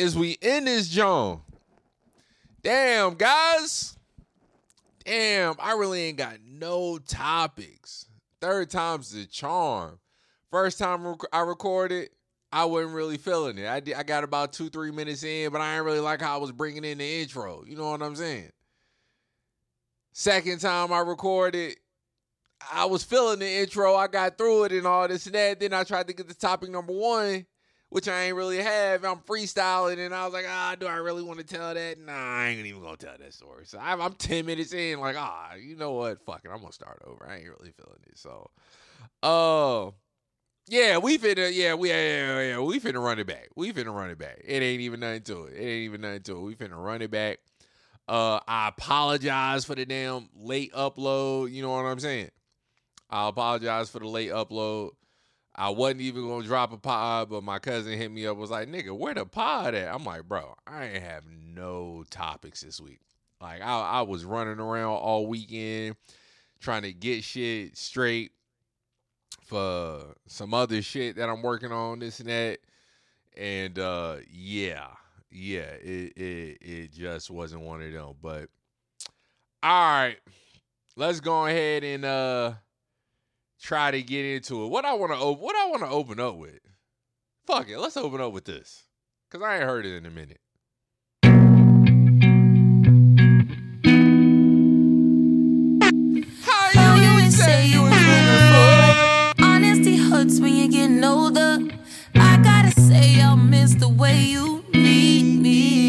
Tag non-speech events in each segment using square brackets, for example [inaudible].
is we in this Joan. Damn, guys. Damn, I really ain't got no topics. Third time's the charm. First time rec- I recorded, I wasn't really feeling it. I I got about two, three minutes in, but I ain't really like how I was bringing in the intro. You know what I'm saying? Second time I recorded, I was feeling the intro. I got through it and all this and that. Then I tried to get the topic number one, which I ain't really have. I'm freestyling, and I was like, ah, do I really want to tell that? Nah, I ain't even gonna tell that story. So I'm, I'm 10 minutes in, like, ah, you know what? Fuck it, I'm gonna start over. I ain't really feeling it. So, uh, yeah, we finna, yeah, we, yeah, yeah, yeah, we finna run it back. We finna run it back. It ain't even nothing to it. It ain't even nothing to it. We finna run it back. Uh, I apologize for the damn late upload. You know what I'm saying? I apologize for the late upload. I wasn't even gonna drop a pod, but my cousin hit me up was like, "Nigga, where the pod at?" I'm like, "Bro, I ain't have no topics this week. Like, I, I was running around all weekend trying to get shit straight for some other shit that I'm working on, this and that, and uh, yeah, yeah, it it it just wasn't one of them. But all right, let's go ahead and uh try to get into it. What I want to open, what I want to open up with. Fuck it, let's open up with this, cause I ain't heard it in a minute. How How you you ain't ain't say you was moving. Honesty hurts when you're getting older. I gotta say, I'll miss the way you need me.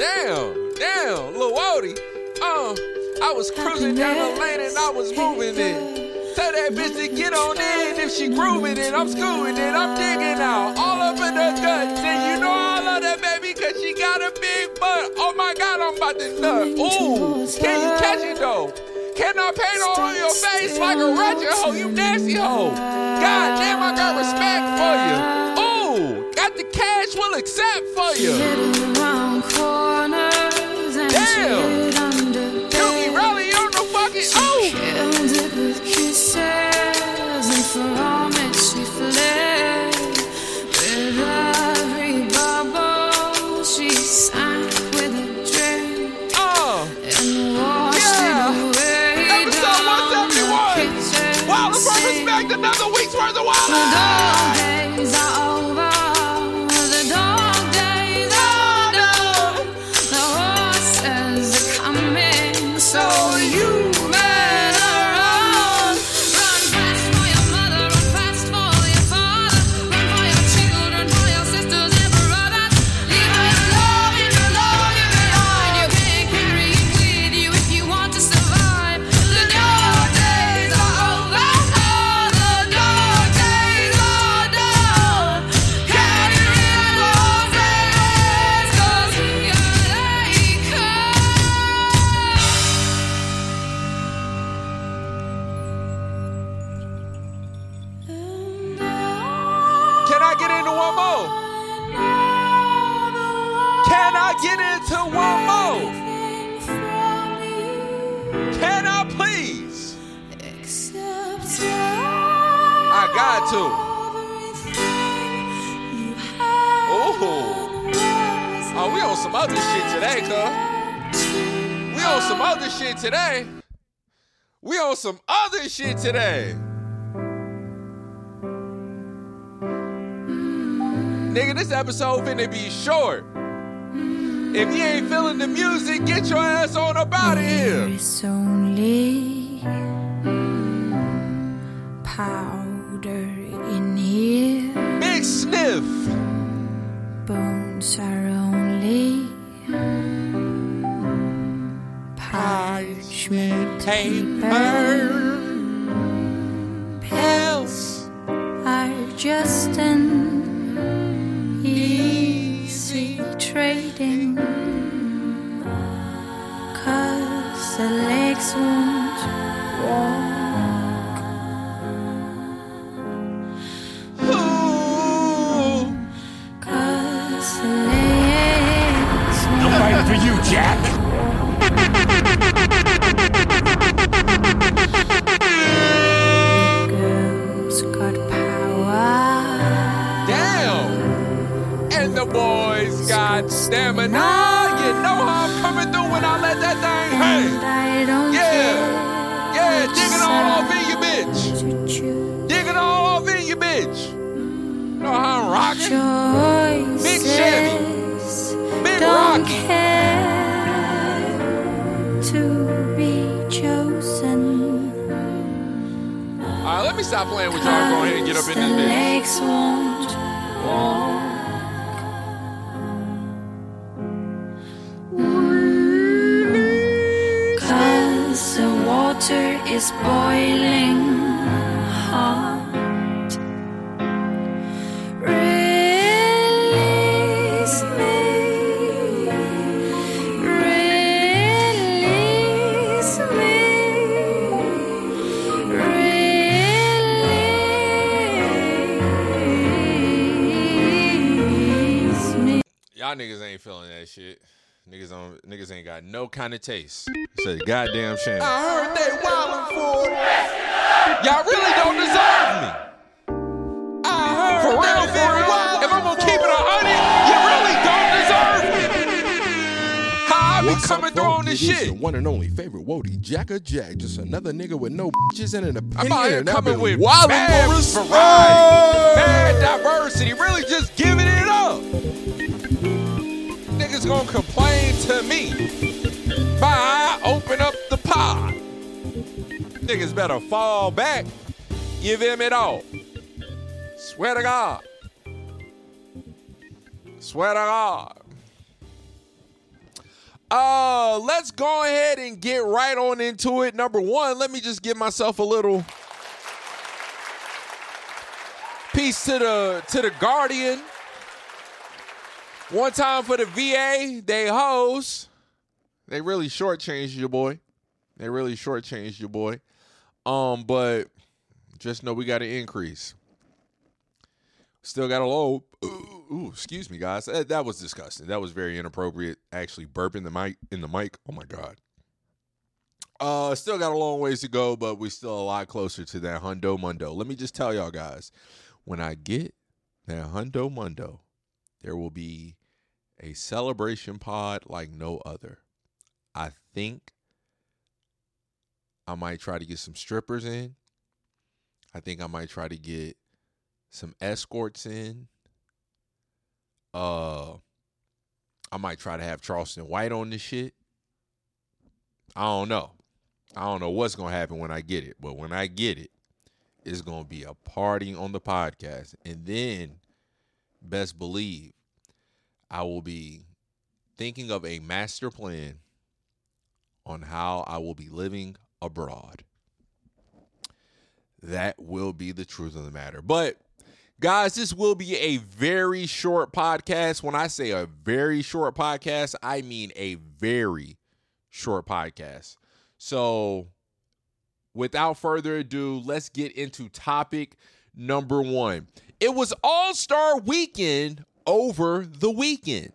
Damn, damn, Lil Wody. Uh, I was cruising down the lane and I was moving it. Tell that bitch to get on in if she grooving it. I'm screwing it, I'm digging out all up in the guts. And you know I love that baby cause she got a big butt. Oh my god, I'm about to nut. Ooh, can you catch it though? Can I paint all on your face like a ratchet hoe? You nasty hoe. God damn, I got respect for you. Ooh, got the cash, will accept for you. Hidden around corners and Damn. Got to. Ooh. Oh, oh. Uh, we on some other shit today, cuz. We on some other shit today. We on some other shit today. Nigga, this episode finna be short. If you ain't feeling the music, get your ass on up out of here. There's only here. Big. Bones are only parchment paper. Pills are just an easy trading. Cause the legs won't walk. Got stamina. You know how I'm coming through when I let that thing hang. Yeah. Yeah, dig it all off in you, bitch. Dig it all off in you, bitch. Know how I'm rocking? Stop playing with y'all. Go ahead and get up in this bitch. legs won't walk. Cause the water is boiling got no kind of taste. It's a goddamn shame. I heard they wildin' for it. Y'all really don't deserve me. I heard for real, for real. If I'm gonna keep it a hundred, you really don't deserve me. How I be What's coming up, through on this It is shit. your one and only favorite Wody, Jack or Jack. Just another nigga with no bitches and an opinion. I'm out here and I've coming been with wildin' mad for us. variety, mad diversity, really just giving it up. Niggas gonna complain to me by open up the pod. Niggas better fall back, give him it all. Swear to God. Swear to God. Uh, let's go ahead and get right on into it. Number one, let me just give myself a little piece to the to the Guardian. One time for the VA, they hoes. They really shortchanged your boy. They really shortchanged your boy. Um, but just know we got an increase. Still got a low. Ooh, ooh, excuse me, guys. That, that was disgusting. That was very inappropriate. Actually, burping the mic in the mic. Oh my god. Uh, still got a long ways to go, but we're still a lot closer to that hundo mundo. Let me just tell y'all guys, when I get that hundo mundo, there will be a celebration pod like no other. I think I might try to get some strippers in. I think I might try to get some escorts in. Uh I might try to have Charleston White on this shit. I don't know. I don't know what's gonna happen when I get it, but when I get it, it's gonna be a party on the podcast. And then best believe I will be thinking of a master plan on how I will be living abroad. That will be the truth of the matter. But guys, this will be a very short podcast. When I say a very short podcast, I mean a very short podcast. So, without further ado, let's get into topic number one. It was All Star weekend over the weekend.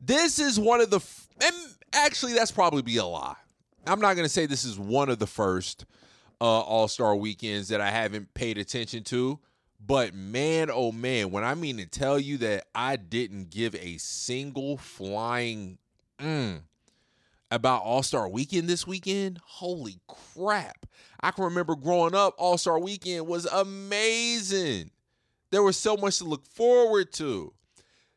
This is one of the, and actually, that's probably be a lie. I'm not going to say this is one of the first uh, All Star weekends that I haven't paid attention to. But man, oh man, when I mean to tell you that I didn't give a single flying mm, about All Star Weekend this weekend, holy crap! I can remember growing up, All Star Weekend was amazing. There was so much to look forward to.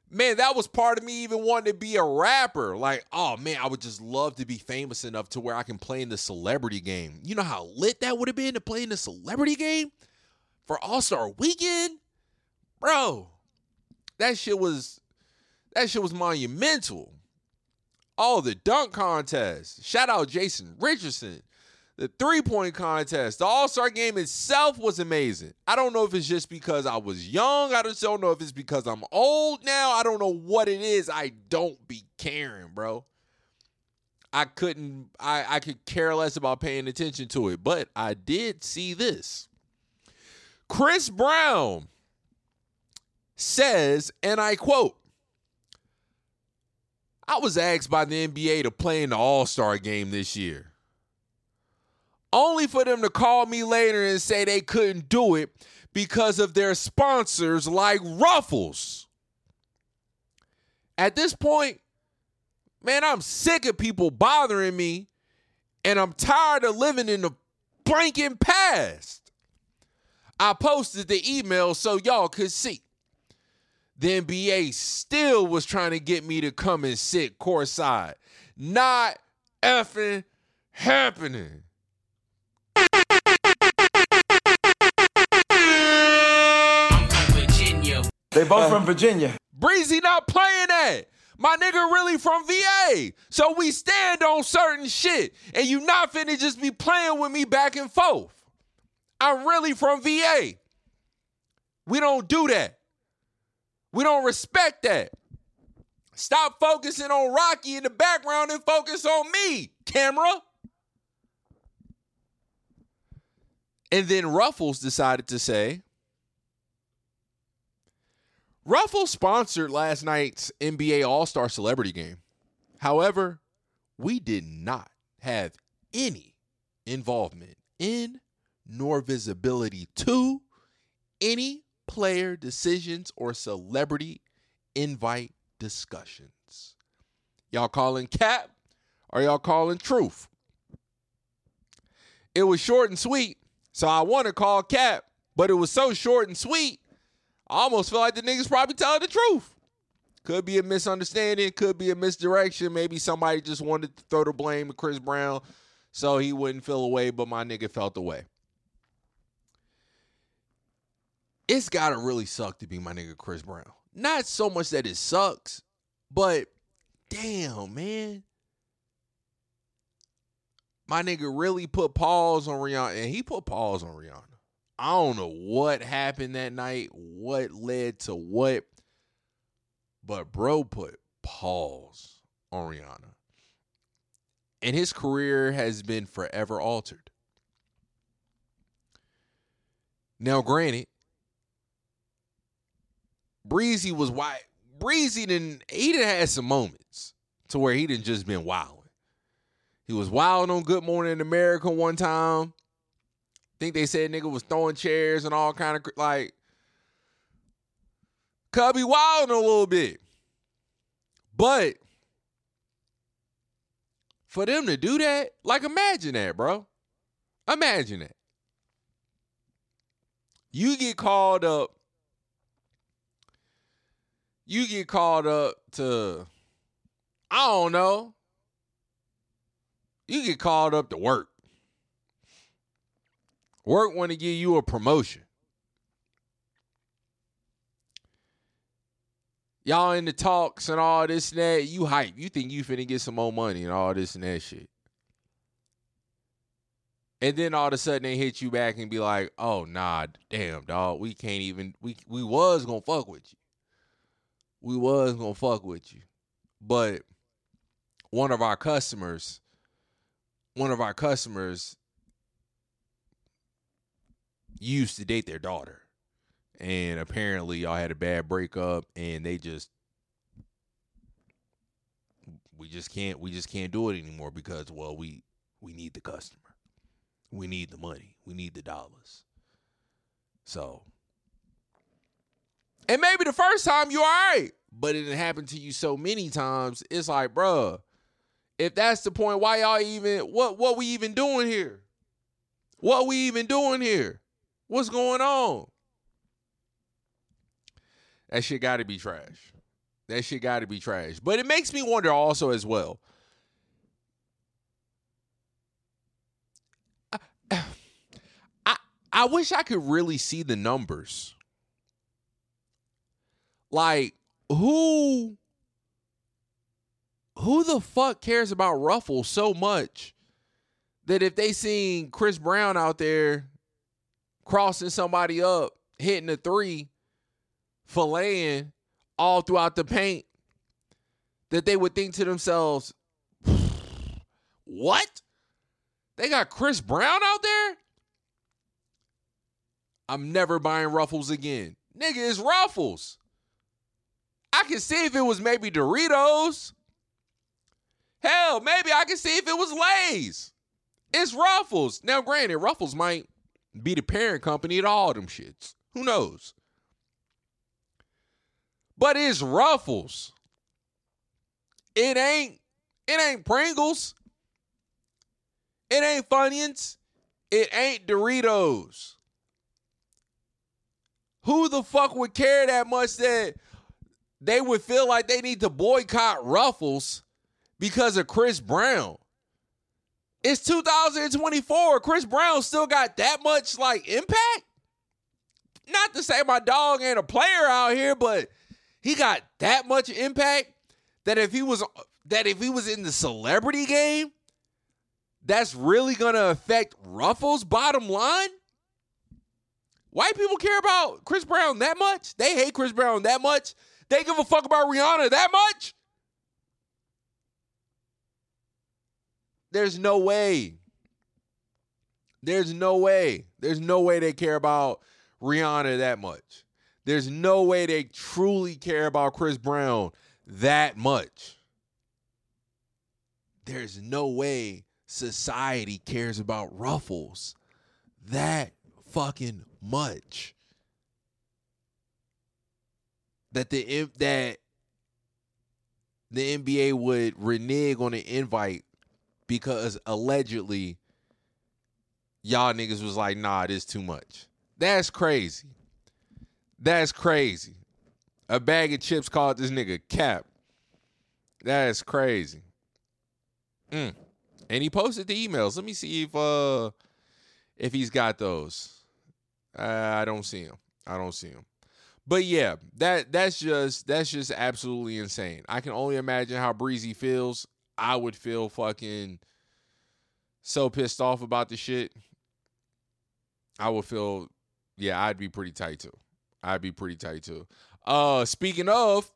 Man, that was part of me even wanting to be a rapper. Like, oh man, I would just love to be famous enough to where I can play in the celebrity game. You know how lit that would have been to play in the celebrity game for All Star Weekend, bro. That shit was that shit was monumental. All the dunk contests. Shout out Jason Richardson the three point contest, the All Star game itself was amazing. I don't know if it's just because I was young. I just don't know if it's because I'm old now. I don't know what it is. I don't be caring, bro. I couldn't, I, I could care less about paying attention to it, but I did see this. Chris Brown says, and I quote, I was asked by the NBA to play in the All Star game this year only for them to call me later and say they couldn't do it because of their sponsors like Ruffles. At this point, man, I'm sick of people bothering me and I'm tired of living in the blanking past. I posted the email so y'all could see. The NBA still was trying to get me to come and sit courtside. Not effing happening. They both uh, from Virginia. Breezy not playing that. My nigga really from VA. So we stand on certain shit. And you not finna just be playing with me back and forth. I'm really from VA. We don't do that. We don't respect that. Stop focusing on Rocky in the background and focus on me, camera. And then Ruffles decided to say, Ruffle sponsored last night's NBA All Star Celebrity Game. However, we did not have any involvement in nor visibility to any player decisions or celebrity invite discussions. Y'all calling cap or y'all calling truth? It was short and sweet, so I want to call cap, but it was so short and sweet I almost feel like the niggas probably telling the truth. Could be a misunderstanding, could be a misdirection. Maybe somebody just wanted to throw the blame to Chris Brown so he wouldn't feel away, but my nigga felt away. It's gotta really suck to be my nigga Chris Brown. Not so much that it sucks, but damn, man. My nigga really put pause on Rihanna, and he put pause on Rihanna. I don't know what happened that night, what led to what, but bro put pause on Rihanna. And his career has been forever altered. Now, granted, Breezy was why Breezy didn't he didn't have some moments to where he didn't just been wilding. He was wilding on Good Morning America one time think they said nigga was throwing chairs and all kind of like Cubby wilding a little bit. But for them to do that, like imagine that, bro. Imagine that. You get called up. You get called up to I don't know. You get called up to work. Work want to give you a promotion. Y'all in the talks and all this and that. You hype. You think you finna get some more money and all this and that shit. And then all of a sudden they hit you back and be like, oh nah, damn, dog. We can't even we we was gonna fuck with you. We was gonna fuck with you. But one of our customers, one of our customers used to date their daughter. And apparently y'all had a bad breakup and they just we just can't we just can't do it anymore because well we we need the customer. We need the money. We need the dollars. So, and maybe the first time you all right, but it happened to you so many times. It's like, bruh, if that's the point, why y'all even what what we even doing here? What we even doing here? What's going on? That shit got to be trash. That shit got to be trash. But it makes me wonder also as well. I, I I wish I could really see the numbers. Like who who the fuck cares about Ruffles so much that if they seen Chris Brown out there crossing somebody up, hitting a three, filleting all throughout the paint, that they would think to themselves, what? They got Chris Brown out there? I'm never buying Ruffles again. Nigga, it's Ruffles. I can see if it was maybe Doritos. Hell, maybe I can see if it was Lay's. It's Ruffles. Now, granted, Ruffles might be the parent company to all them shits. Who knows? But it's Ruffles. It ain't. It ain't Pringles. It ain't Funyuns. It ain't Doritos. Who the fuck would care that much that they would feel like they need to boycott Ruffles because of Chris Brown? It's 2024. Chris Brown still got that much like impact. Not to say my dog ain't a player out here, but he got that much impact that if he was that if he was in the celebrity game, that's really gonna affect Ruffles' bottom line. White people care about Chris Brown that much? They hate Chris Brown that much? They give a fuck about Rihanna that much? There's no way. There's no way. There's no way they care about Rihanna that much. There's no way they truly care about Chris Brown that much. There's no way society cares about Ruffles that fucking much. That the that the NBA would renege on an invite because allegedly y'all niggas was like, nah, this too much. That's crazy. That's crazy. A bag of chips called this nigga Cap. That's crazy. Mm. And he posted the emails. Let me see if uh if he's got those. Uh, I don't see him. I don't see him. But yeah, that that's just that's just absolutely insane. I can only imagine how Breezy feels. I would feel fucking so pissed off about the shit. I would feel yeah, I'd be pretty tight too. I'd be pretty tight too. Uh speaking of,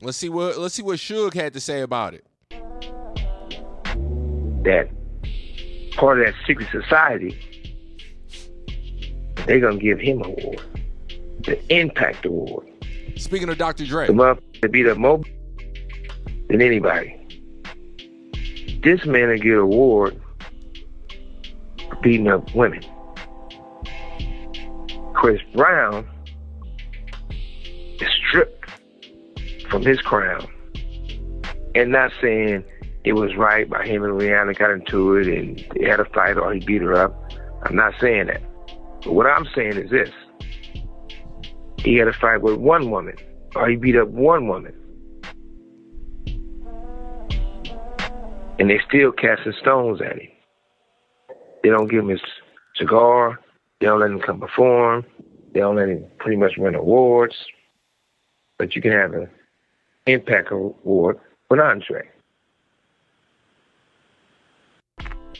let's see what let's see what Suge had to say about it. That part of that secret society, they're gonna give him an award. The Impact Award. Speaking of Dr. Dre. The motherfucker beat up more than anybody. This man will get an award for beating up women. Chris Brown is stripped from his crown. And not saying it was right by him and Rihanna got into it and they had a fight or he beat her up. I'm not saying that. But what I'm saying is this. He had a fight with one woman or he beat up one woman. And they still casting stones at him. They don't give him his cigar. They don't let him come perform. They don't let him pretty much win awards. But you can have an impact award with Andre.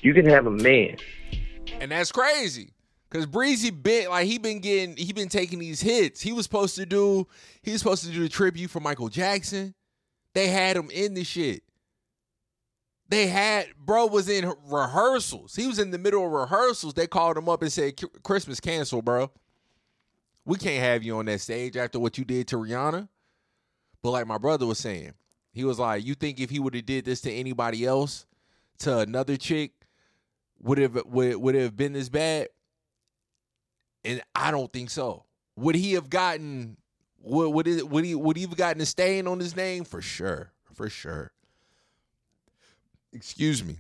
You can have a man. And that's crazy. Cause Breezy been like he been getting he been taking these hits. He was supposed to do he was supposed to do the tribute for Michael Jackson. They had him in the shit. They had bro was in rehearsals. He was in the middle of rehearsals. They called him up and said Christmas cancel, bro. We can't have you on that stage after what you did to Rihanna. But like my brother was saying, he was like, "You think if he would have did this to anybody else, to another chick, would have would, would have been this bad? And I don't think so. Would he have gotten would would, would he would he have gotten a stain on his name for sure, for sure. Excuse me.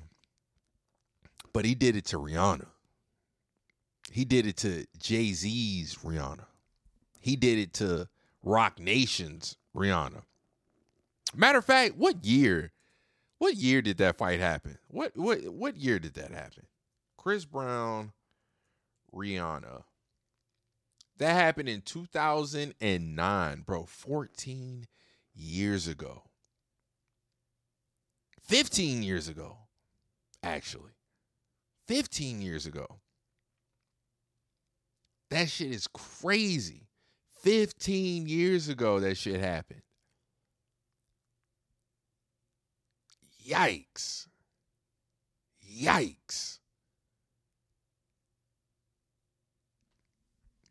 But he did it to Rihanna. He did it to Jay Z's Rihanna. He did it to Roc Nation's Rihanna. Matter of fact, what year? What year did that fight happen? What what what year did that happen? Chris Brown, Rihanna. That happened in 2009, bro. 14 years ago. 15 years ago, actually. 15 years ago. That shit is crazy. 15 years ago, that shit happened. Yikes. Yikes.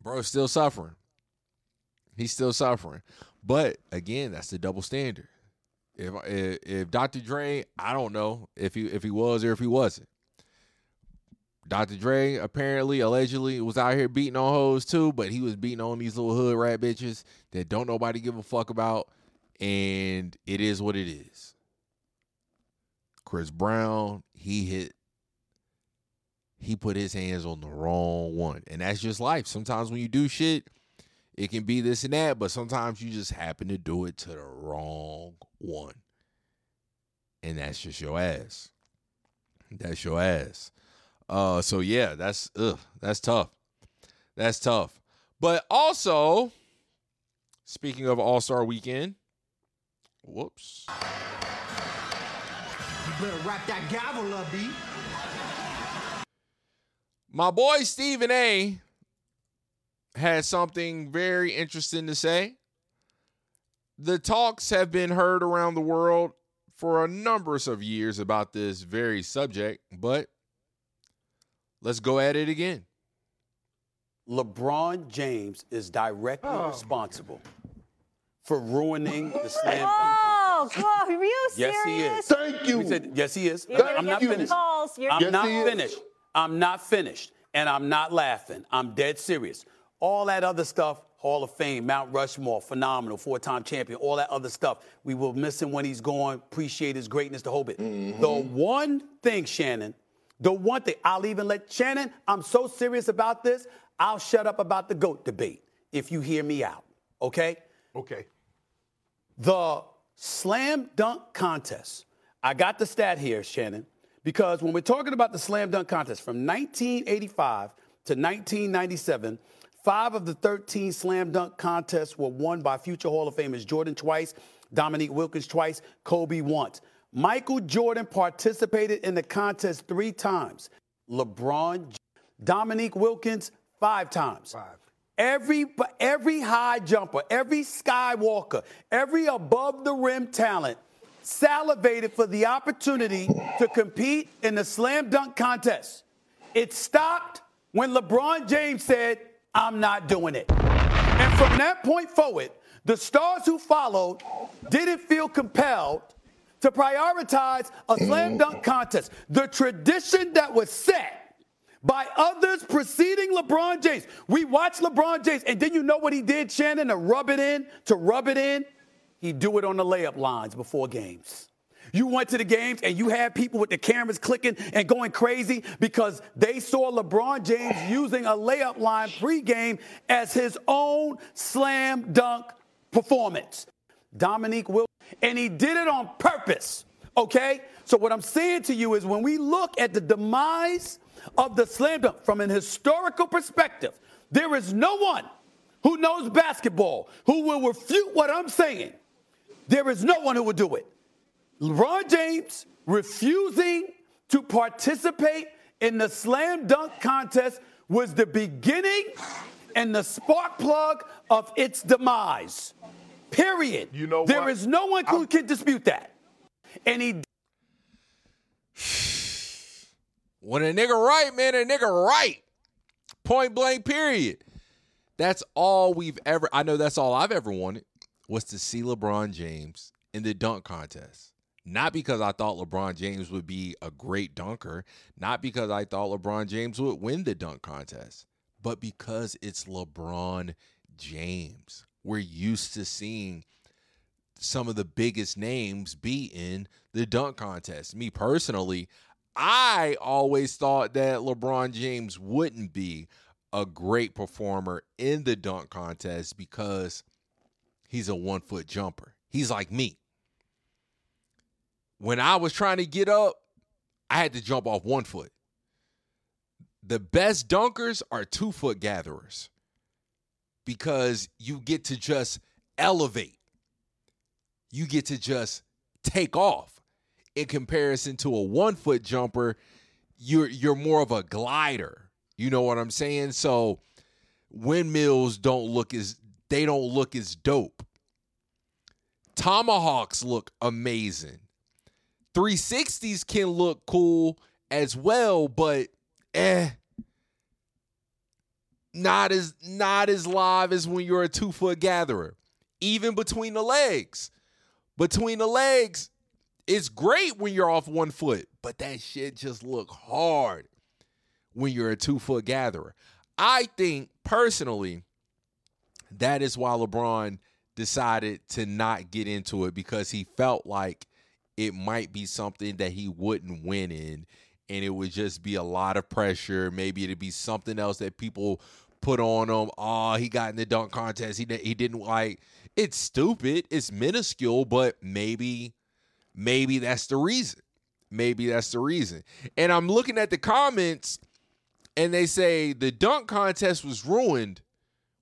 Bro's still suffering. He's still suffering. But again, that's the double standard. If if, if Dr. Dre, I don't know if he if he was or if he wasn't. Dr. Dre apparently, allegedly, was out here beating on hoes too, but he was beating on these little hood rat bitches that don't nobody give a fuck about, and it is what it is. Chris Brown, he hit, he put his hands on the wrong one, and that's just life. Sometimes when you do shit, it can be this and that, but sometimes you just happen to do it to the wrong one, and that's just your ass. That's your ass. Uh, so yeah, that's ugh, that's tough. That's tough. But also, speaking of All Star Weekend, whoops. You better wrap that gavel up, B. My boy Stephen A had something very interesting to say. The talks have been heard around the world for a number of years about this very subject, but let's go at it again. LeBron James is directly oh. responsible for ruining the [laughs] slam dunk Oh, contest. God, are you Yes, he is. Thank you. He said, yes, he is. You're gonna I'm not some finished. You're I'm Yes, not he is. finished. I'm not finished. And I'm not laughing. I'm dead serious. All that other stuff, Hall of Fame, Mount Rushmore, phenomenal, four time champion, all that other stuff. We will miss him when he's gone. Appreciate his greatness to hope it. Mm-hmm. The one thing, Shannon, the one thing, I'll even let Shannon, I'm so serious about this, I'll shut up about the GOAT debate if you hear me out. Okay? Okay. The slam dunk contest. I got the stat here, Shannon, because when we're talking about the slam dunk contest from 1985 to 1997, five of the 13 slam dunk contests were won by future Hall of Famers Jordan twice, Dominique Wilkins twice, Kobe once. Michael Jordan participated in the contest three times. LeBron, Dominique Wilkins, five times. Five. Every every high jumper, every skywalker, every above the rim talent salivated for the opportunity to compete in the slam dunk contest. It stopped when LeBron James said, "I'm not doing it." And from that point forward, the stars who followed didn't feel compelled to prioritize a slam dunk contest. The tradition that was set by others preceding LeBron James. We watched LeBron James, and then you know what he did, Shannon, to rub it in, to rub it in? He'd do it on the layup lines before games. You went to the games and you had people with the cameras clicking and going crazy because they saw LeBron James using a layup line pregame as his own slam dunk performance. Dominique Will, and he did it on purpose. Okay? So what I'm saying to you is when we look at the demise of the slam dunk from an historical perspective, there is no one who knows basketball who will refute what I'm saying. There is no one who will do it. LeBron James refusing to participate in the slam dunk contest was the beginning and the spark plug of its demise. Period. You know There what? is no one who can dispute that. And he [sighs] When a nigga right, man, a nigga right. Point blank, period. That's all we've ever, I know that's all I've ever wanted was to see LeBron James in the dunk contest. Not because I thought LeBron James would be a great dunker, not because I thought LeBron James would win the dunk contest, but because it's LeBron James. We're used to seeing some of the biggest names be in the dunk contest. Me personally, I always thought that LeBron James wouldn't be a great performer in the dunk contest because he's a one foot jumper. He's like me. When I was trying to get up, I had to jump off one foot. The best dunkers are two foot gatherers because you get to just elevate. You get to just take off. In comparison to a one foot jumper, you're you're more of a glider. You know what I'm saying? So windmills don't look as they don't look as dope. Tomahawks look amazing. 360s can look cool as well, but eh not as not as live as when you're a two foot gatherer. Even between the legs. Between the legs, it's great when you're off one foot, but that shit just look hard when you're a two foot gatherer. I think personally, that is why LeBron decided to not get into it because he felt like it might be something that he wouldn't win in and it would just be a lot of pressure. Maybe it'd be something else that people put on him. Oh, he got in the dunk contest. He he didn't like. It's stupid. It's minuscule, but maybe maybe that's the reason. Maybe that's the reason. And I'm looking at the comments, and they say the dunk contest was ruined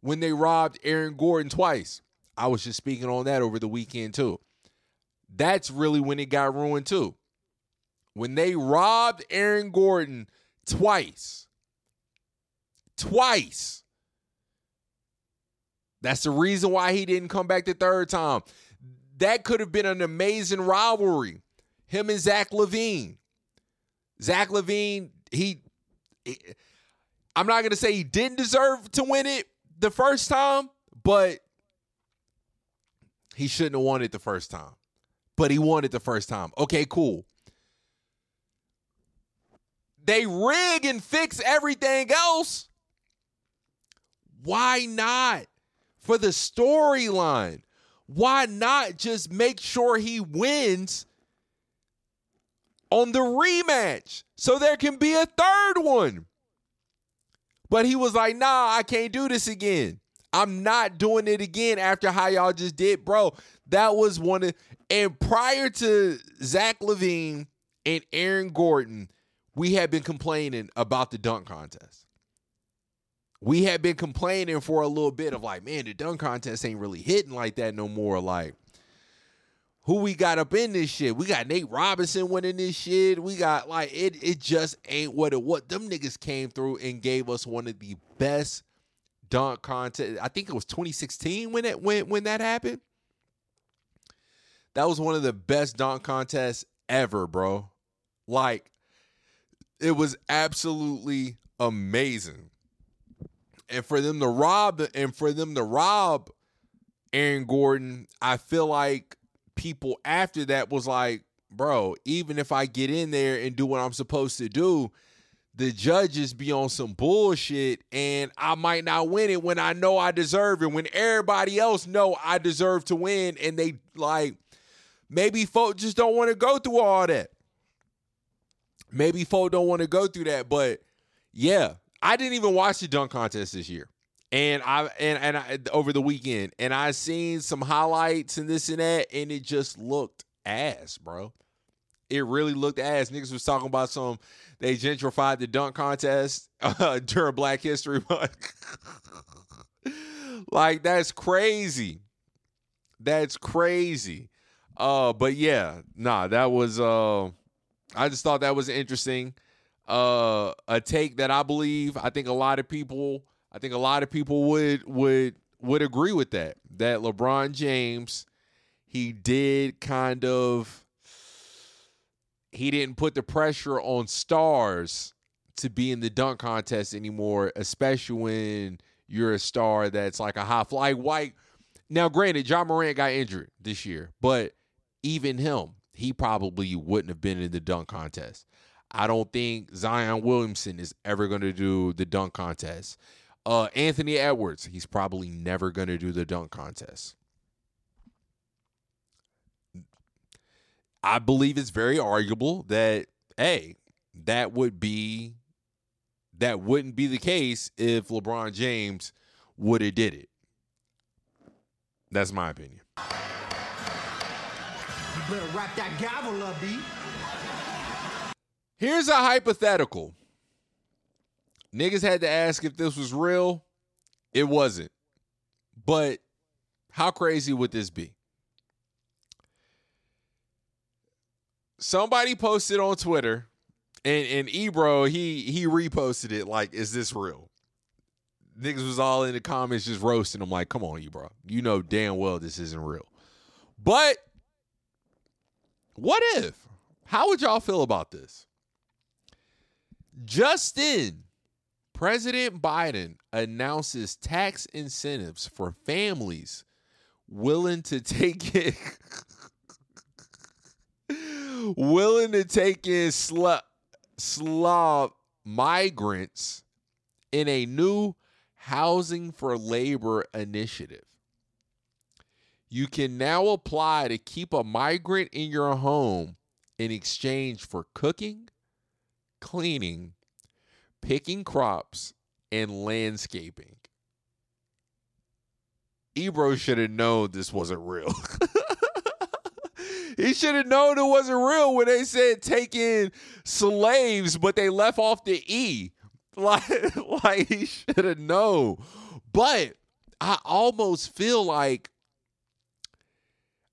when they robbed Aaron Gordon twice. I was just speaking on that over the weekend too. That's really when it got ruined too. When they robbed Aaron Gordon twice twice. That's the reason why he didn't come back the third time. That could have been an amazing rivalry. Him and Zach LaVine. Zach LaVine, he, he I'm not going to say he didn't deserve to win it the first time, but he shouldn't have won it the first time. But he won it the first time. Okay, cool. They rig and fix everything else. Why not? For the storyline. Why not just make sure he wins on the rematch so there can be a third one? But he was like, nah, I can't do this again. I'm not doing it again after how y'all just did, bro. That was one of, and prior to Zach LaVine and Aaron Gordon, we had been complaining about the dunk contest we had been complaining for a little bit of like, man, the dunk contest ain't really hitting like that no more. Like, who we got up in this shit? We got Nate Robinson winning this shit. We got like it. It just ain't what it what them niggas came through and gave us one of the best dunk contest. I think it was 2016 when it when when that happened. That was one of the best dunk contests ever, bro. Like, it was absolutely amazing and for them to rob and for them to rob Aaron Gordon, I feel like people after that was like, bro, even if I get in there and do what I'm supposed to do, the judges be on some bullshit and I might not win it when I know I deserve it when everybody else know I deserve to win and they like maybe folk just don't want to go through all that. Maybe folk don't want to go through that, but yeah, I didn't even watch the dunk contest this year. And I and and I, over the weekend, and I seen some highlights and this and that, and it just looked ass, bro. It really looked ass. Niggas was talking about some they gentrified the dunk contest [laughs] uh, during Black History Month. [laughs] like that's crazy. That's crazy. Uh, but yeah, nah, that was uh, I just thought that was interesting uh, a take that I believe I think a lot of people I think a lot of people would would would agree with that that LeBron James he did kind of he didn't put the pressure on stars to be in the dunk contest anymore, especially when you're a star that's like a high fly white. Now, granted, Ja Morant got injured this year, but even him, he probably wouldn't have been in the dunk contest. I don't think Zion Williamson is ever going to do the dunk contest. Uh, Anthony Edwards, he's probably never going to do the dunk contest. I believe it's very arguable that hey, that would be that wouldn't be the case if LeBron James would have did it. That's my opinion. Better wrap that gavel up, B. Here's a hypothetical. Niggas had to ask if this was real. It wasn't. But how crazy would this be? Somebody posted on Twitter, and, and Ebro, he he reposted it like, is this real? Niggas was all in the comments just roasting him like, come on, Ebro. You know damn well this isn't real. But what if? How would y'all feel about this? Just in, President Biden announces tax incentives for families willing to take it [laughs] willing to take in Sla- Slav migrants in a new housing for labor initiative. You can now apply to keep a migrant in your home in exchange for cooking, cleaning, picking crops, and landscaping. Ebro should have known this wasn't real. [laughs] he should have known it wasn't real when they said take in slaves, but they left off the E. [laughs] Like, like he should have known. But I almost feel like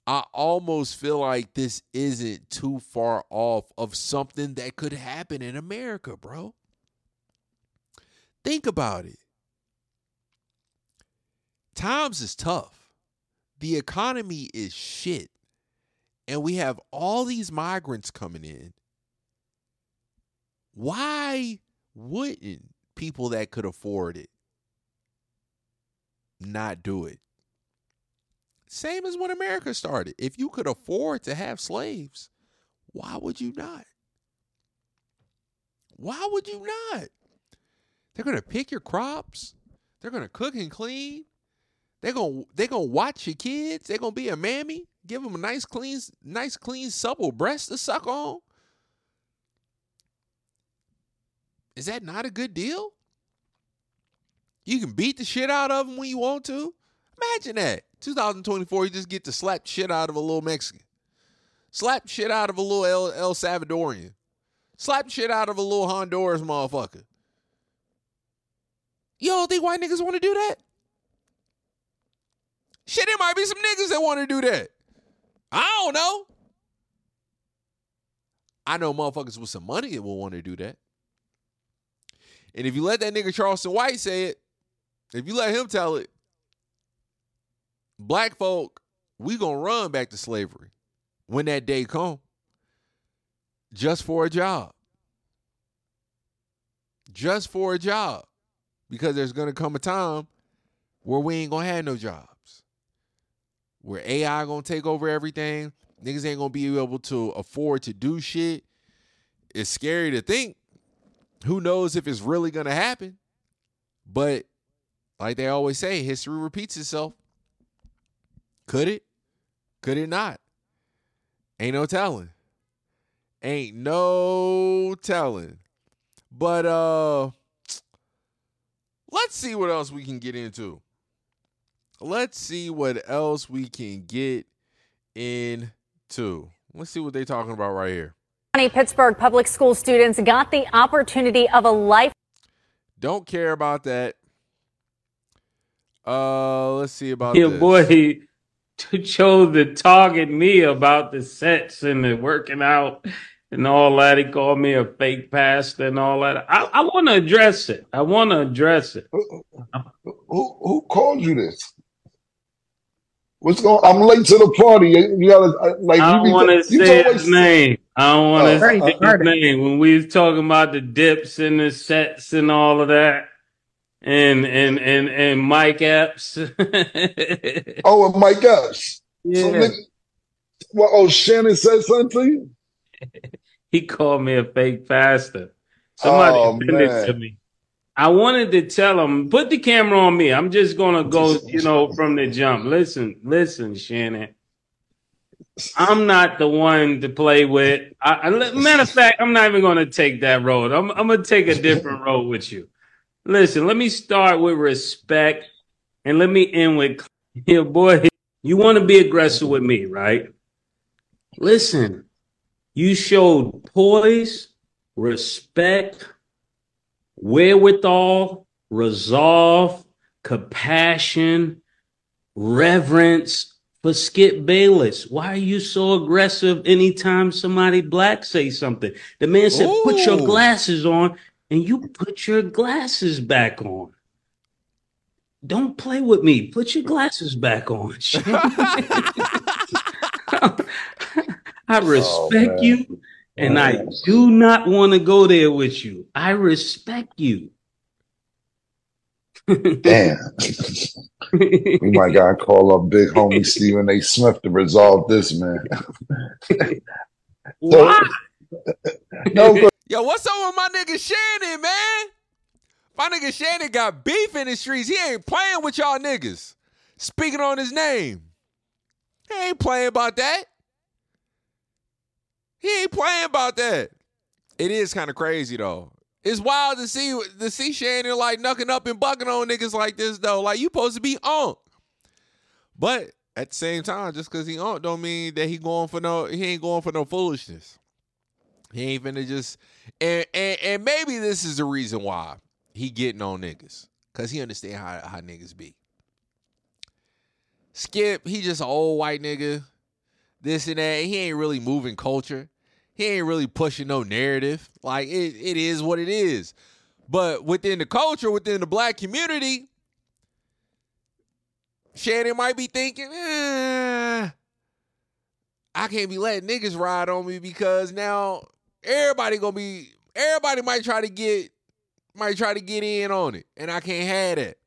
I almost feel like this isn't too far off of something that could happen in America, bro. Think about it. Times is tough. The economy is shit. And we have all these migrants coming in. Why wouldn't people that could afford it not do it? Same as when America started. If you could afford to have slaves, why would you not? Why would you not? They're gonna pick your crops. They're gonna cook and clean. They're gonna they're gonna watch your kids. They're gonna be a mammy. Give them a nice clean, nice clean, supple breast to suck on. Is that not a good deal? You can beat the shit out of them when you want to. Imagine that. 2024, you just get to slap shit out of a little Mexican. Slap shit out of a little El, El Salvadorian. Slap shit out of a little Honduras motherfucker. You don't think white niggas want to do that? Shit, there might be some niggas that want to do that. I don't know. I know motherfuckers with some money that will want to do that. And if you let that nigga Charleston White say it, if you let him tell it, black folk, we gonna run back to slavery when that day come. Just for a job. Just for a job. Because there's gonna come a time where we ain't gonna have no jobs. Where AI gonna take over everything. Niggas ain't gonna be able to afford to do shit. It's scary to think. Who knows if it's really gonna happen? But like they always say, history repeats itself. Could it? Could it not? Ain't no telling. Ain't no telling. But uh let's see what else we can get into. Let's see what else we can get into. Let's see what they're talking about right here. Pittsburgh public school students got the opportunity of a life. Don't care about that. Uh, let's see about Your this. boy chose [laughs] to target me about the sets and the working out and all that. He called me a fake pastor and all that. I, I want to address it. I want to address it. Who who called you this? What's going? I'm late to the party. You you gotta uh, like. I don't want to say his name. I don't want to uh, say uh, his name. When we was talking about the dips and the sets and all of that, and and and and Mike Epps. [laughs] Oh, and Mike Epps. So, Yeah. nigga, Well, oh, Shannon said something? [laughs] He called me a fake pastor. Somebody Oh, sent it to me. I wanted to tell him, put the camera on me. I'm just gonna go, you know, from the jump. Listen, listen, Shannon. I'm not the one to play with. I, I, matter of fact, I'm not even gonna take that road. I'm, I'm gonna take a different [laughs] road with you. Listen, let me start with respect, and let me end with, yeah, boy. You want to be aggressive with me, right? Listen, you showed poise, respect, wherewithal, resolve, compassion, reverence for Skip Bayless. Why are you so aggressive anytime somebody black say something? The man said, put your glasses on, and you put your glasses back on. Don't play with me. Put your glasses back on. [laughs] I oh, respect man. you, and I do not want to go there with you. I respect you. Damn. [laughs] we might gotta call up big homie Stephen A. Smith to resolve this, man. Why? [laughs] No, Yo, what's up with my nigga Shannon, man? My nigga Shannon got beef in the streets. He ain't playing with y'all niggas. Speaking on his name. He ain't playing about that. He ain't playing about that. It is kind of crazy though. It's wild to see to see Shannon like knucking up and bucking on niggas like this though. Like you supposed to be on. But at the same time, just because he on don't mean that he going for no he ain't going for no foolishness. He ain't finna just and and, and maybe this is the reason why he getting on niggas. Cause he understand how, how niggas be. Skip, he just an old white nigga. This and that. He ain't really moving culture. He ain't really pushing no narrative. Like it, it is what it is. But within the culture, within the black community, Shannon might be thinking, eh, I can't be letting niggas ride on me because now everybody gonna be everybody might try to get might try to get in on it. And I can't have that.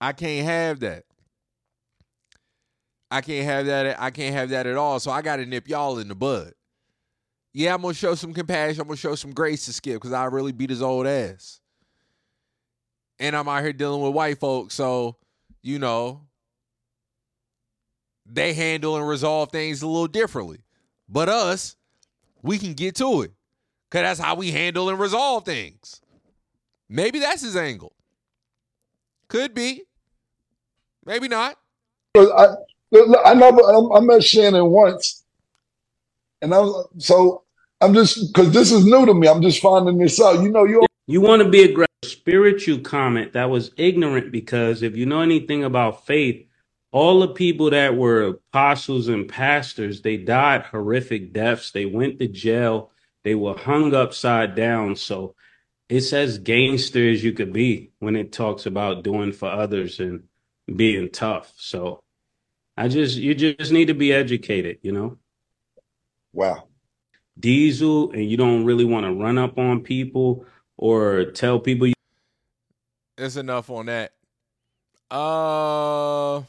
I can't have that. I can't have that. I can't have that at all. So I gotta nip y'all in the bud. Yeah, I'm gonna show some compassion. I'm gonna show some grace to Skip because I really beat his old ass. And I'm out here dealing with white folks, so you know they handle and resolve things a little differently. But us, we can get to it. Cause that's how we handle and resolve things. Maybe that's his angle. Could be. Maybe not. I, I know I met Shannon once, and I was so I'm just because this is new to me. I'm just finding this out. You know, you You want to be aggressive. Spiritual comment that was ignorant because if you know anything about faith, all the people that were apostles and pastors, they died horrific deaths. They went to jail. They were hung upside down. So it's as gangster as you could be when it talks about doing for others and being tough. So I just, you just need to be educated, you know? wow. Diesel, and you don't really want to run up on people or tell people you. That's enough on that. Uh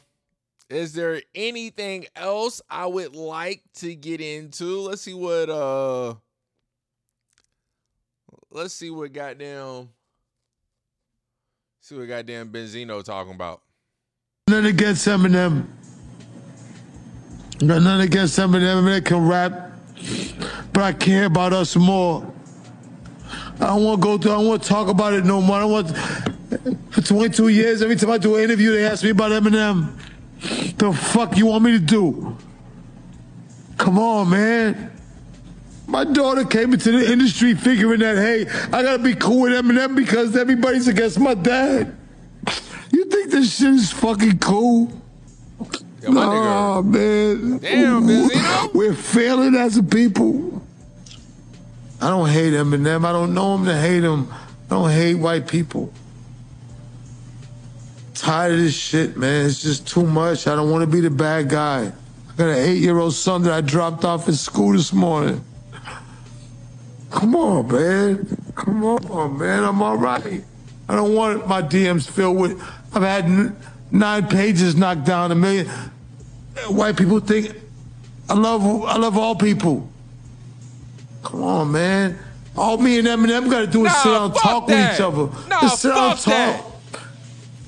is there anything else I would like to get into? Let's see what uh let's see what goddamn see what goddamn Benzino talking about. Nothing against Eminem. Got nothing against Eminem. Eminem can rap, but I care about us more. I don't want to go through. I don't want to talk about it no more. I don't want. For 22 years, every time I do an interview, they ask me about Eminem. The fuck you want me to do? Come on, man. My daughter came into the industry figuring that, hey, I gotta be cool with Eminem because everybody's against my dad. You think this shit is fucking cool? Yo, my Nah, man. Damn, Benzino. We're failing as a people. I don't hate Eminem. I don't know him to hate him. I don't hate white people. Tired of this shit, man. It's just too much. I don't want to be the bad guy. I got an eight-year-old son that I dropped off at school this morning. Come on, man. Come on, man. I'm all right. I don't want my DMs filled with. I've had n- nine pages knocked down. A million white people think I love I love all people. Come on, man. All me and Eminem gotta do is Nah, sit down and talk that. with each other. Nah, Let's sit down and fuck that.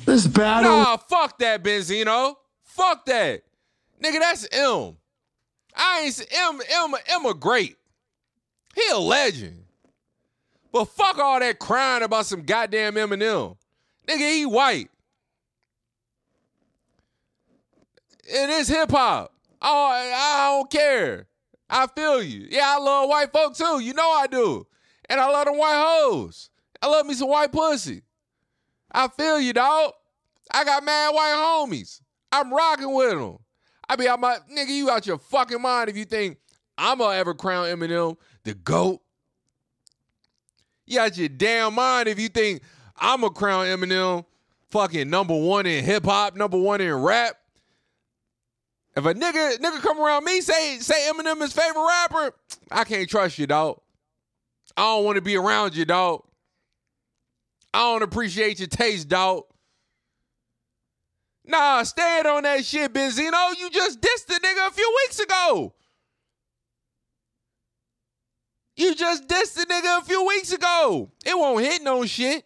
Let's battle. Nah, fuck that, Benzino. Fuck that. Nigga, that's M. I ain't M M M a great. He a legend. But fuck all that crying about some goddamn Eminem. Nigga, he white. It is hip hop. Oh, I don't care. I feel you. Yeah, I love white folk too. You know I do. And I love them white hoes. I love me some white pussy. I feel you, dog. I got mad white homies. I'm rocking with them. I be out my nigga, you out your fucking mind if you think I'm gonna ever crown Eminem the GOAT. You out your damn mind if you think I'm gonna crown Eminem fucking number one in hip hop, number one in rap. If a nigga nigga come around me say say Eminem is favorite rapper, I can't trust you, dog. I don't want to be around you, dog. I don't appreciate your taste, dog. Nah, stand on that shit, Benzino. You just dissed the nigga a few weeks ago. You just dissed the nigga a few weeks ago. It won't hit no shit.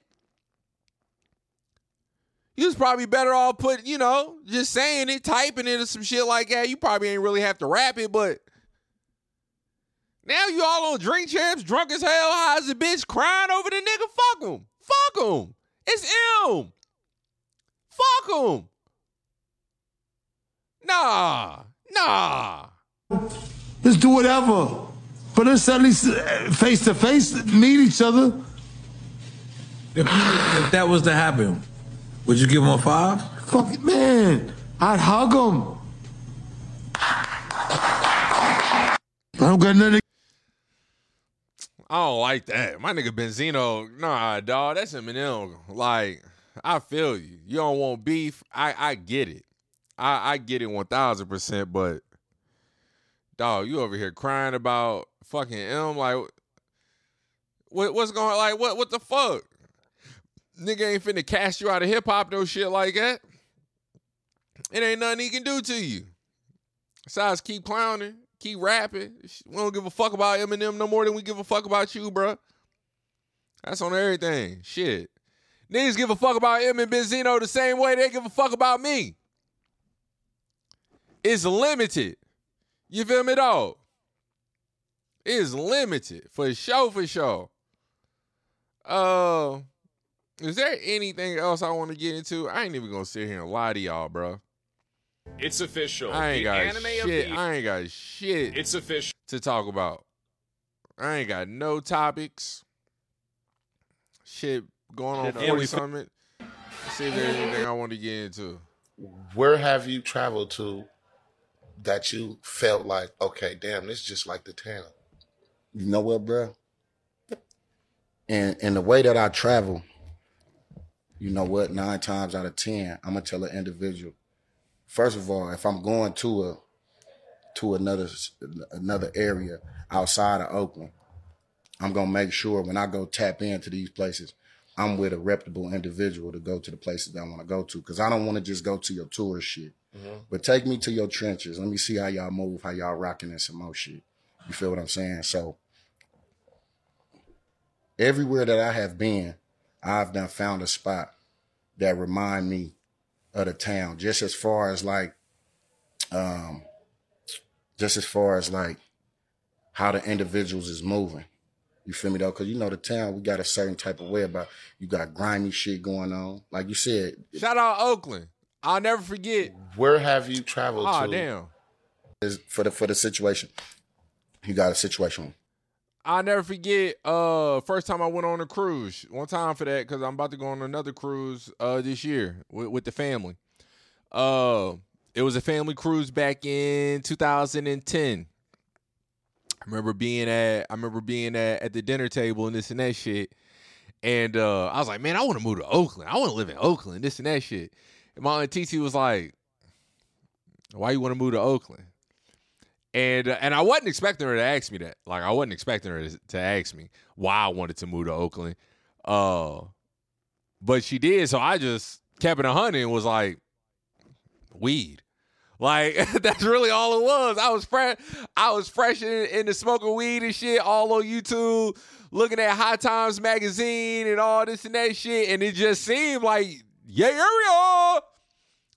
You was probably better off put, you know, just saying it, typing it or some shit like that. You probably ain't really have to rap it, but now you all on drink champs, drunk as hell, high as a bitch, crying over the nigga. Fuck him. Fuck him. It's him. Fuck him. Nah. Nah. Let's do whatever. But let's at least face to face meet each other. If, if that was to happen, would you give him a five? Fuck it, man. I'd hug him. I don't got nothing. I don't like that. My nigga Benzino, nah, dog, that's Eminem. Like, I feel you. You don't want beef. I I get it. I I get it one thousand percent. But dog, you over here crying about fucking M. Like, what what's going? Like, what what the fuck? Nigga ain't finna cast you out of hip hop, no shit like that. It ain't nothing he can do to you. Besides, keep clowning, keep rapping. We don't give a fuck about Eminem no more than we give a fuck about you, bro. That's on everything. Shit. Niggas give a fuck about M and Benzino the same way they give a fuck about me. It's limited. You feel me, dog? It's limited. For sure, for sure. Uh, is there anything else I want to get into? I ain't even gonna sit here and lie to y'all, bro. It's official. I ain't the got anime of shit. the I ain't got shit. It's official to talk about. I ain't got no topics. Shit going on yeah, uh, forty we- something. See if there's anything I want to get into. Where have you traveled to that you felt like, okay, damn, this is just like the town? You know what, bro? And and the way that I travel, you know what? Nine times out of ten, I'm gonna tell an individual. First of all, if I'm going to a to another another area outside of Oakland, I'm gonna make sure when I go tap into these places, I'm with a reputable individual to go to the places that I want to go to. Because I don't want to just go to your tourist shit. Mm-hmm. But take me to your trenches. Let me see how y'all move, how y'all rocking and some more shit. You feel what I'm saying? So everywhere that I have been, I've done found a spot that remind me of the town. Just as far as like, um, just as far as like how the individuals is moving. You feel me though? Cause you know the town, we got a certain type of way about. You got grimy shit going on, like you said. Shout out Oakland. I'll never forget. Where have you traveled Oh to? damn. Is for the for the situation. You got a situation. I'll never forget uh first time I went on a cruise. One time for that because I'm about to go on another cruise uh this year with, with the family. Uh it was a family cruise back in 2010. I remember being at I remember being at, at the dinner table and this and that shit. And uh I was like, man, I want to move to Oakland. I want to live in Oakland, this and that shit. And my aunt TT was like, why you want to move to Oakland? And uh, and I wasn't expecting her to ask me that. Like I wasn't expecting her to, ask me why I wanted to move to Oakland. Uh, but she did, so I just kept it a hundred and was like, weed. Like [laughs] that's really all it was. I was fresh. I was fresh in, the smoking weed and shit all on YouTube, looking at High Times magazine and all this and that shit, and it just seemed like yeah, area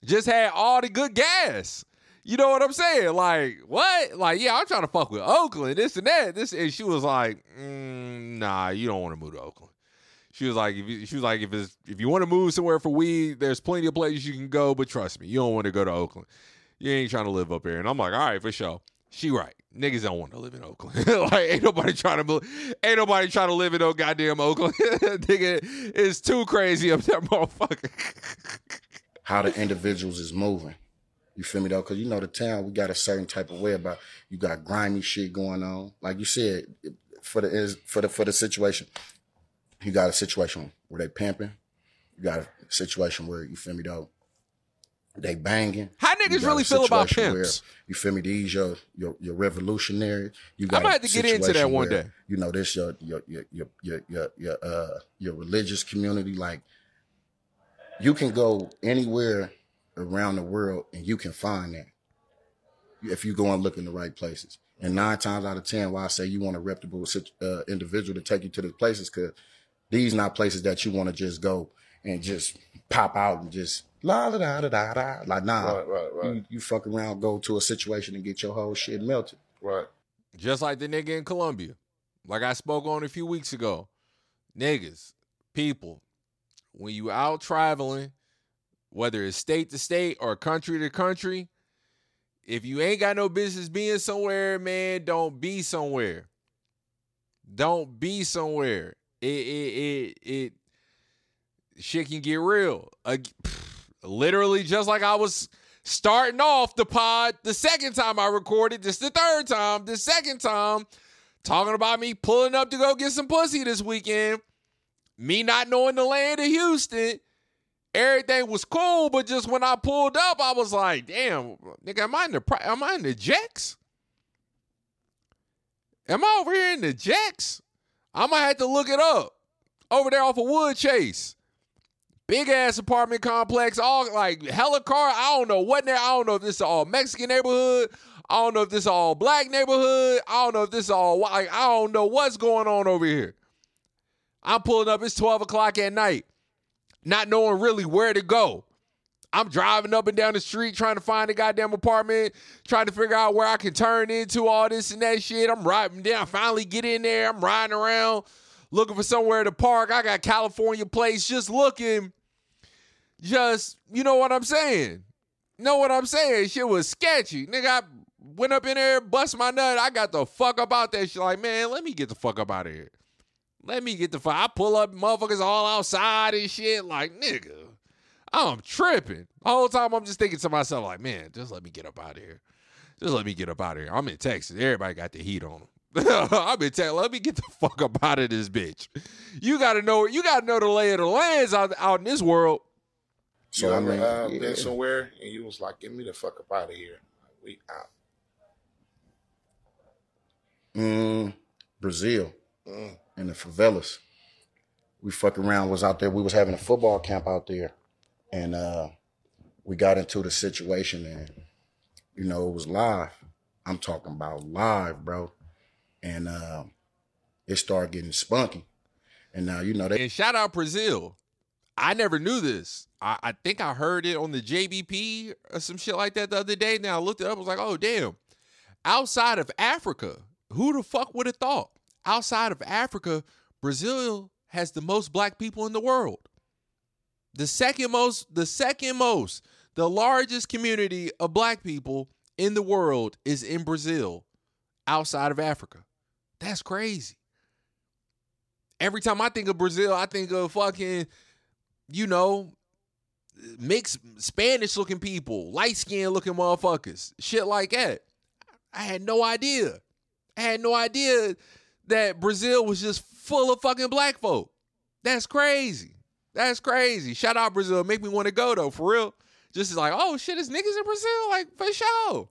just had all the good gas. You know what I'm saying? Like what? Like yeah, I'm trying to fuck with Oakland, this and that. This and she was like, mm, nah, you don't want to move to Oakland. She was like, if you, she was like, if it's if you want to move somewhere for weed, there's plenty of places you can go, but trust me, you don't want to go to Oakland. You ain't trying to live up here. And I'm like, all right, for sure. She right. Niggas don't want to live in Oakland. [laughs] like, ain't nobody trying to move. Ain't nobody trying to live in no goddamn Oakland. [laughs] Nigga, it's too crazy up there, motherfucker. [laughs] how the individuals is moving. You feel me though? Because you know the town, we got a certain type of way about. You got grimy shit going on, like you said, for the is for the for the situation. You got a situation where they pimping. You got a situation where you feel me though. They banging. How niggas really feel about situation where, pimps? you feel me? These your your your revolutionary. You got. gonna have to get into that one where, day. You know this your your your your your your, your uh your religious community. Like you can go anywhere around the world and you can find that if you go and look in the right places. And nine times out of ten, why I say you want a reputable uh, individual to take you to the places, because these not places that you want to just go and just pop out and just la da da da da da. Like nah, Right, right, right. You, you fuck around, go to a situation and get your whole shit melted. Right. Just like the nigga in Colombia. Like I spoke on a few weeks ago. Niggas, people, when you out traveling, whether it's state to state or country to country, if you ain't got no business being somewhere, man, don't be somewhere. Don't be somewhere. It it it, it shit can get real. Ag- literally just like I was starting off the pod the second time I recorded, this the third time, the second time, talking about me pulling up to go get some pussy this weekend, me not knowing the land of Houston. Everything was cool, but just when I pulled up, I was like, "Damn, nigga, am I in the am I in the jacks? Am I over here in the jacks? I might have to look it up over there off of Wood Chase." big ass apartment complex, all like hella car. I don't know what there. I don't know if this is all Mexican neighborhood. I don't know if this is all black neighborhood. I don't know if this is all white. I don't know what's going on over here. I'm pulling up. It's 12 o'clock at night, not knowing really where to go. I'm driving up and down the street trying to find a goddamn apartment, trying to figure out where I can turn into all this and that shit. I'm riding down, finally get in there. I'm riding around looking for somewhere to park. I got California place just looking just you know what I'm saying. Know what I'm saying? Shit was sketchy. Nigga, I went up in there, bust my nut. I got the fuck up out that shit. Like, man, let me get the fuck up out of here. Let me get the fuck. I pull up, motherfuckers all outside and shit. Like, nigga, I'm tripping. The whole time I'm just thinking to myself, like, man, just let me get up out of here. Just let me get up out of here. I'm in Texas. Everybody got the heat on them. [laughs] I'm in Texas. Let me get the fuck up out of this bitch. You gotta know. You gotta know the lay of the lands out, out in this world. So you I ever mean, uh, yeah. been somewhere and you was like, "Get me the fuck up out of here." Like, we out. Mm, Brazil Mm. In the favelas. We fuck around was out there. We was having a football camp out there, and uh, we got into the situation, and you know it was live. I'm talking about live, bro, and uh, it started getting spunky. And now you know they And shout out Brazil. I never knew this. I, I think I heard it on the JBP or some shit like that the other day. Now I looked it up. I was like, oh damn. Outside of Africa, who the fuck would have thought? Outside of Africa, Brazil has the most black people in the world. The second most, the second most, the largest community of black people in the world is in Brazil, outside of Africa. That's crazy. Every time I think of Brazil, I think of fucking, you know, mixed Spanish looking people, light skinned looking motherfuckers, shit like that. I had no idea. I had no idea that Brazil was just full of fucking black folk. That's crazy. That's crazy. Shout out Brazil. Make me want to go though, for real. Just like, oh shit, it's niggas in Brazil, like for sure.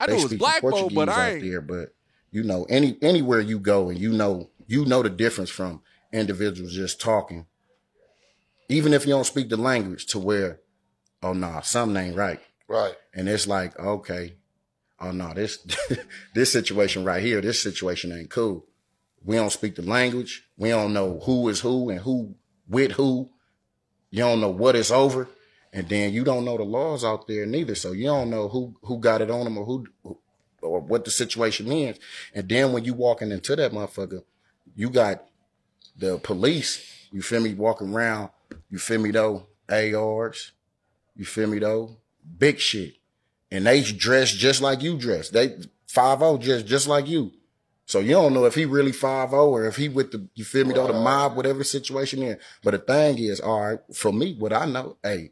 I they knew it was black folk, but I out ain't. there. But you know, any anywhere you go and you know you know the difference from individuals just talking, even if you don't speak the language, to where, oh nah, something ain't right. Right. And it's like, okay, oh no, this [laughs] this situation right here, this situation ain't cool. We don't speak the language. We don't know who is who and who with who. You don't know what it's over. And then you don't know the laws out there neither. So you don't know who who got it on them or who or what the situation is. And then when you walking into that motherfucker, you got the police, you feel me, walking around, you feel me though, ARs, you feel me though, big shit. And they dress just like you dress. They 5 dress just like you. So you don't know if he really 5 or if he with the, you feel me though, the mob, whatever situation is. But the thing is, all right, for me, what I know, hey,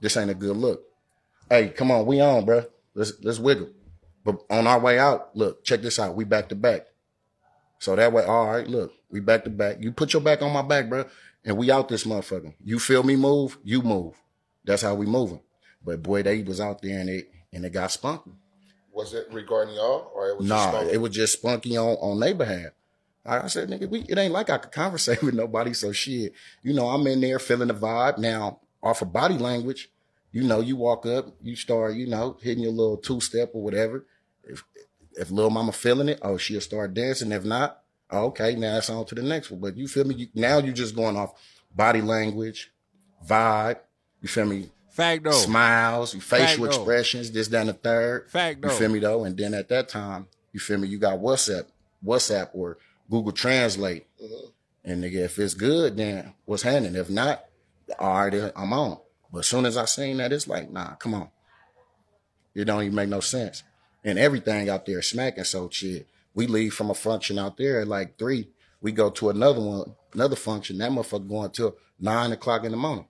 this ain't a good look. Hey, come on, we on, bro. Let's let's wiggle. But on our way out, look, check this out. We back to back. So that way, all right, look, we back to back. You put your back on my back, bro, and we out this motherfucker. You feel me move, you move. That's how we moving. But boy, they was out there and it and it got spunky. Was it regarding y'all or it was No, just nah, it was just spunky on on their behalf. I I said, nigga, we, it ain't like I could conversate [laughs] with nobody. So shit, you know, I'm in there feeling the vibe. Now, off of body language, you know, you walk up, you start, you know, hitting your little two step or whatever. If if little mama feeling it, oh, she'll start dancing. If not, oh, okay, now it's on to the next one. But you feel me? You, now you're just going off body language, vibe. You feel me? Fact though. Smiles, facial Fact though. expressions, this, that, and the third. Fact You though. feel me though? And then at that time, you feel me? You got WhatsApp, WhatsApp or Google Translate. Mm-hmm. And nigga, if it's good, then what's happening? If not, all right, I'm on. But as soon as I seen that, it's like, nah, come on. It don't even make no sense. And everything out there smacking. So shit, we leave from a function out there at like three. We go to another one, another function. That motherfucker going till nine o'clock in the morning.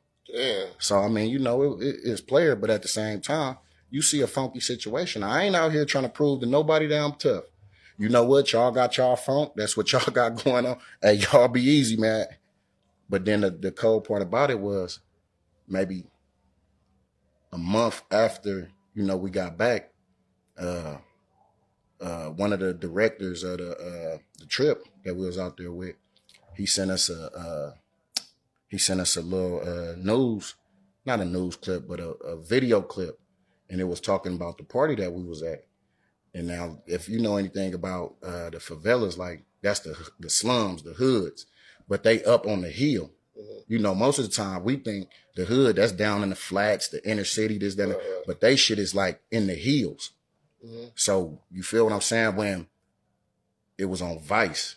So I mean, you know, it, it, it's player, but at the same time, you see a funky situation. I ain't out here trying to prove to nobody that I'm tough. You know what? Y'all got y'all funk. That's what [laughs] y'all got going on. Hey, y'all be easy, man. But then the, the cold part about it was maybe a month after, you know, we got back, uh, uh, one of the directors of the uh, the trip that we was out there with, he sent us a uh, he sent us a little uh, news, not a news clip, but a, a video clip, and it was talking about the party that we was at. And now, if you know anything about uh, the favelas, like that's the the slums, the hoods, but they up on the hill. You know, most of the time we think the hood that's down in the flats, the inner city, this, that, that. but they shit is like in the hills. So you feel what I'm saying? When it was on Vice,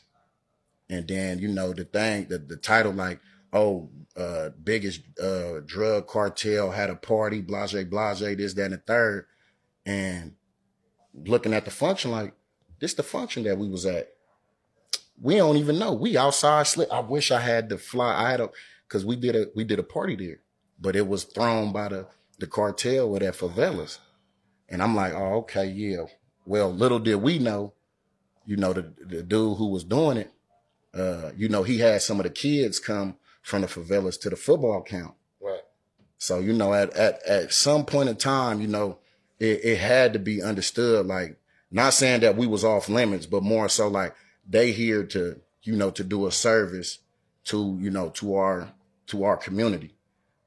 and then you know the thing, the the title like, oh, uh, biggest uh drug cartel had a party, blase, blase, this, that, and the third, and looking at the function like this the function that we was at. We don't even know. We outside slip. I wish I had to fly. I had a because we did a we did a party there, but it was thrown by the the cartel with that favelas. And I'm like, oh, okay, yeah. Well, little did we know, you know, the, the dude who was doing it, uh, you know, he had some of the kids come from the favelas to the football camp. Right. So, you know, at, at, at some point in time, you know, it, it had to be understood, like, not saying that we was off limits, but more so like they here to, you know, to do a service to, you know, to our, to our community.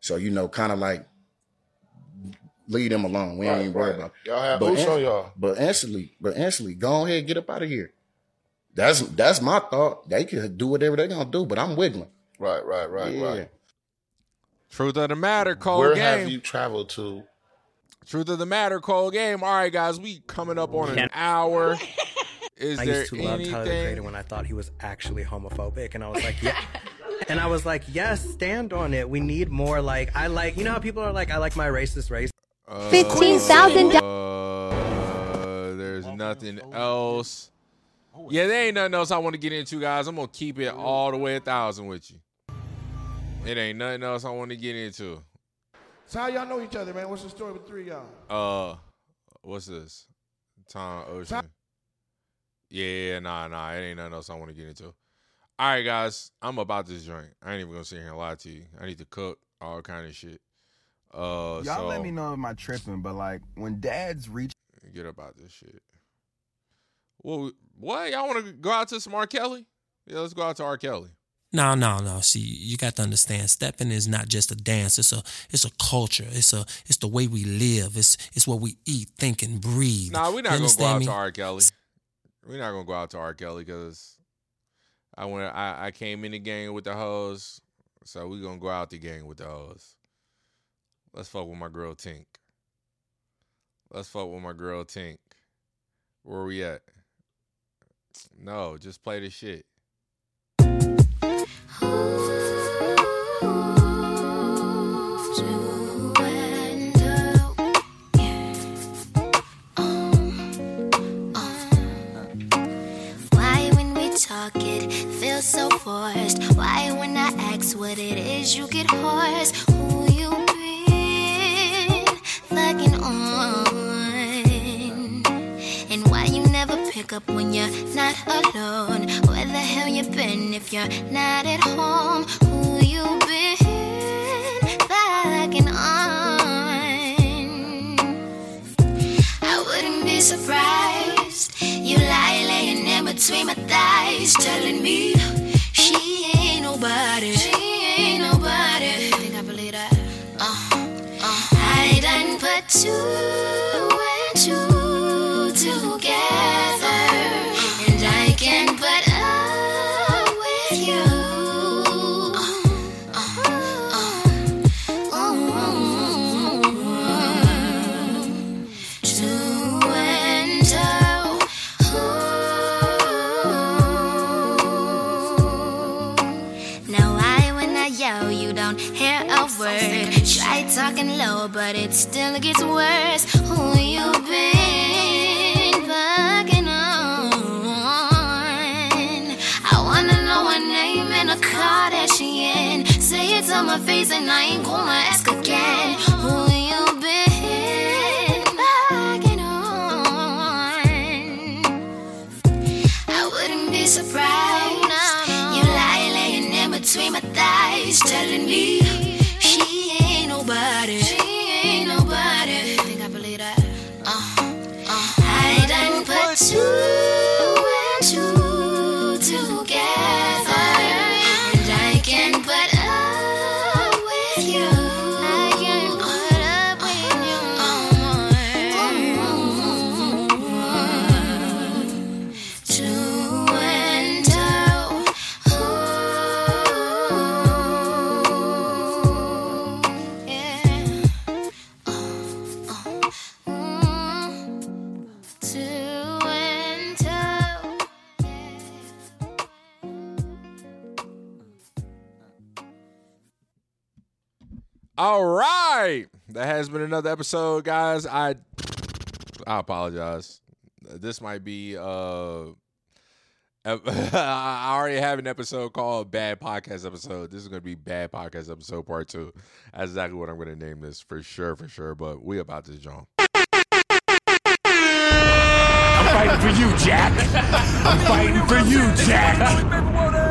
So, you know, kind of like leave them alone. We ain't Right, even worry right. about it. Y'all have But boots on y'all. But instantly, but instantly, go ahead, get up out of here. That's that's my thought. They can do whatever they're gonna do, but I'm wiggling. Right, right, right, Yeah. right. Truth of the matter, cold Where game. Where have you traveled to? Truth of the matter, cold game. All right, guys, we coming up on an hour. Is I there used to love Tyler the? Creator when I thought he was actually homophobic, and I was like, yeah. [laughs] And I was like, yes, stand on it. We need more. Like, I like, you know how people are like, I like my racist race. 15,000. Uh, there's nothing else. Yeah, there ain't nothing else I want to get into, guys. I'm gonna keep it all the way a thousand with you. It ain't nothing else I want to get into. So how y'all know each other, man? What's the story with three of y'all? Uh, what's this? Tom Ocean. Yeah, nah, nah. It ain't nothing else I want to get into. All right, guys. I'm about this joint. I ain't even gonna sit here and lie to you. I need to cook all kind of shit. Uh, Y'all so let me know if I'm tripping, but like when dads reach get about this shit. Well, what y'all want to go out to some R. Kelly? Yeah, let's go out to R. Kelly. No, no, no. See, you got to understand. Stepping is not just a dance. It's a it's a culture. It's a it's the way we live. It's it's what we eat, think, and breathe. Nah, we're not gonna go out me? to R. Kelly. We're not gonna go out to R. Kelly because I went. I, I came in the gang with the hoes, so we gonna go out the gang with the hoes. Let's fuck with my girl Tink. Let's fuck with my girl Tink. Where we at? No, just play the shit. Up when you're not alone? Hell you been if you're not at home? Who you been fucking on? I wouldn't be surprised. You lie laying in between my thighs, telling me she ain't nobody. She ain't nobody. Think I believe that? Uh, uh. I done put two you don't hear a word. Try talking low, but it still gets worse. Who you been fucking on? I wanna know her name and a car that she in. Say it to my face and I ain't gonna ask again. Telling me All right, that has been another episode, guys. I I apologize. This might be uh. [laughs] I already have an episode called Bad Podcast Episode. This is going to be Bad Podcast Episode Part 2. That's exactly what I'm going to name this for sure, for sure. But we about to jump. I'm fighting for you, Jack. [laughs] I'm fighting for you, Jack.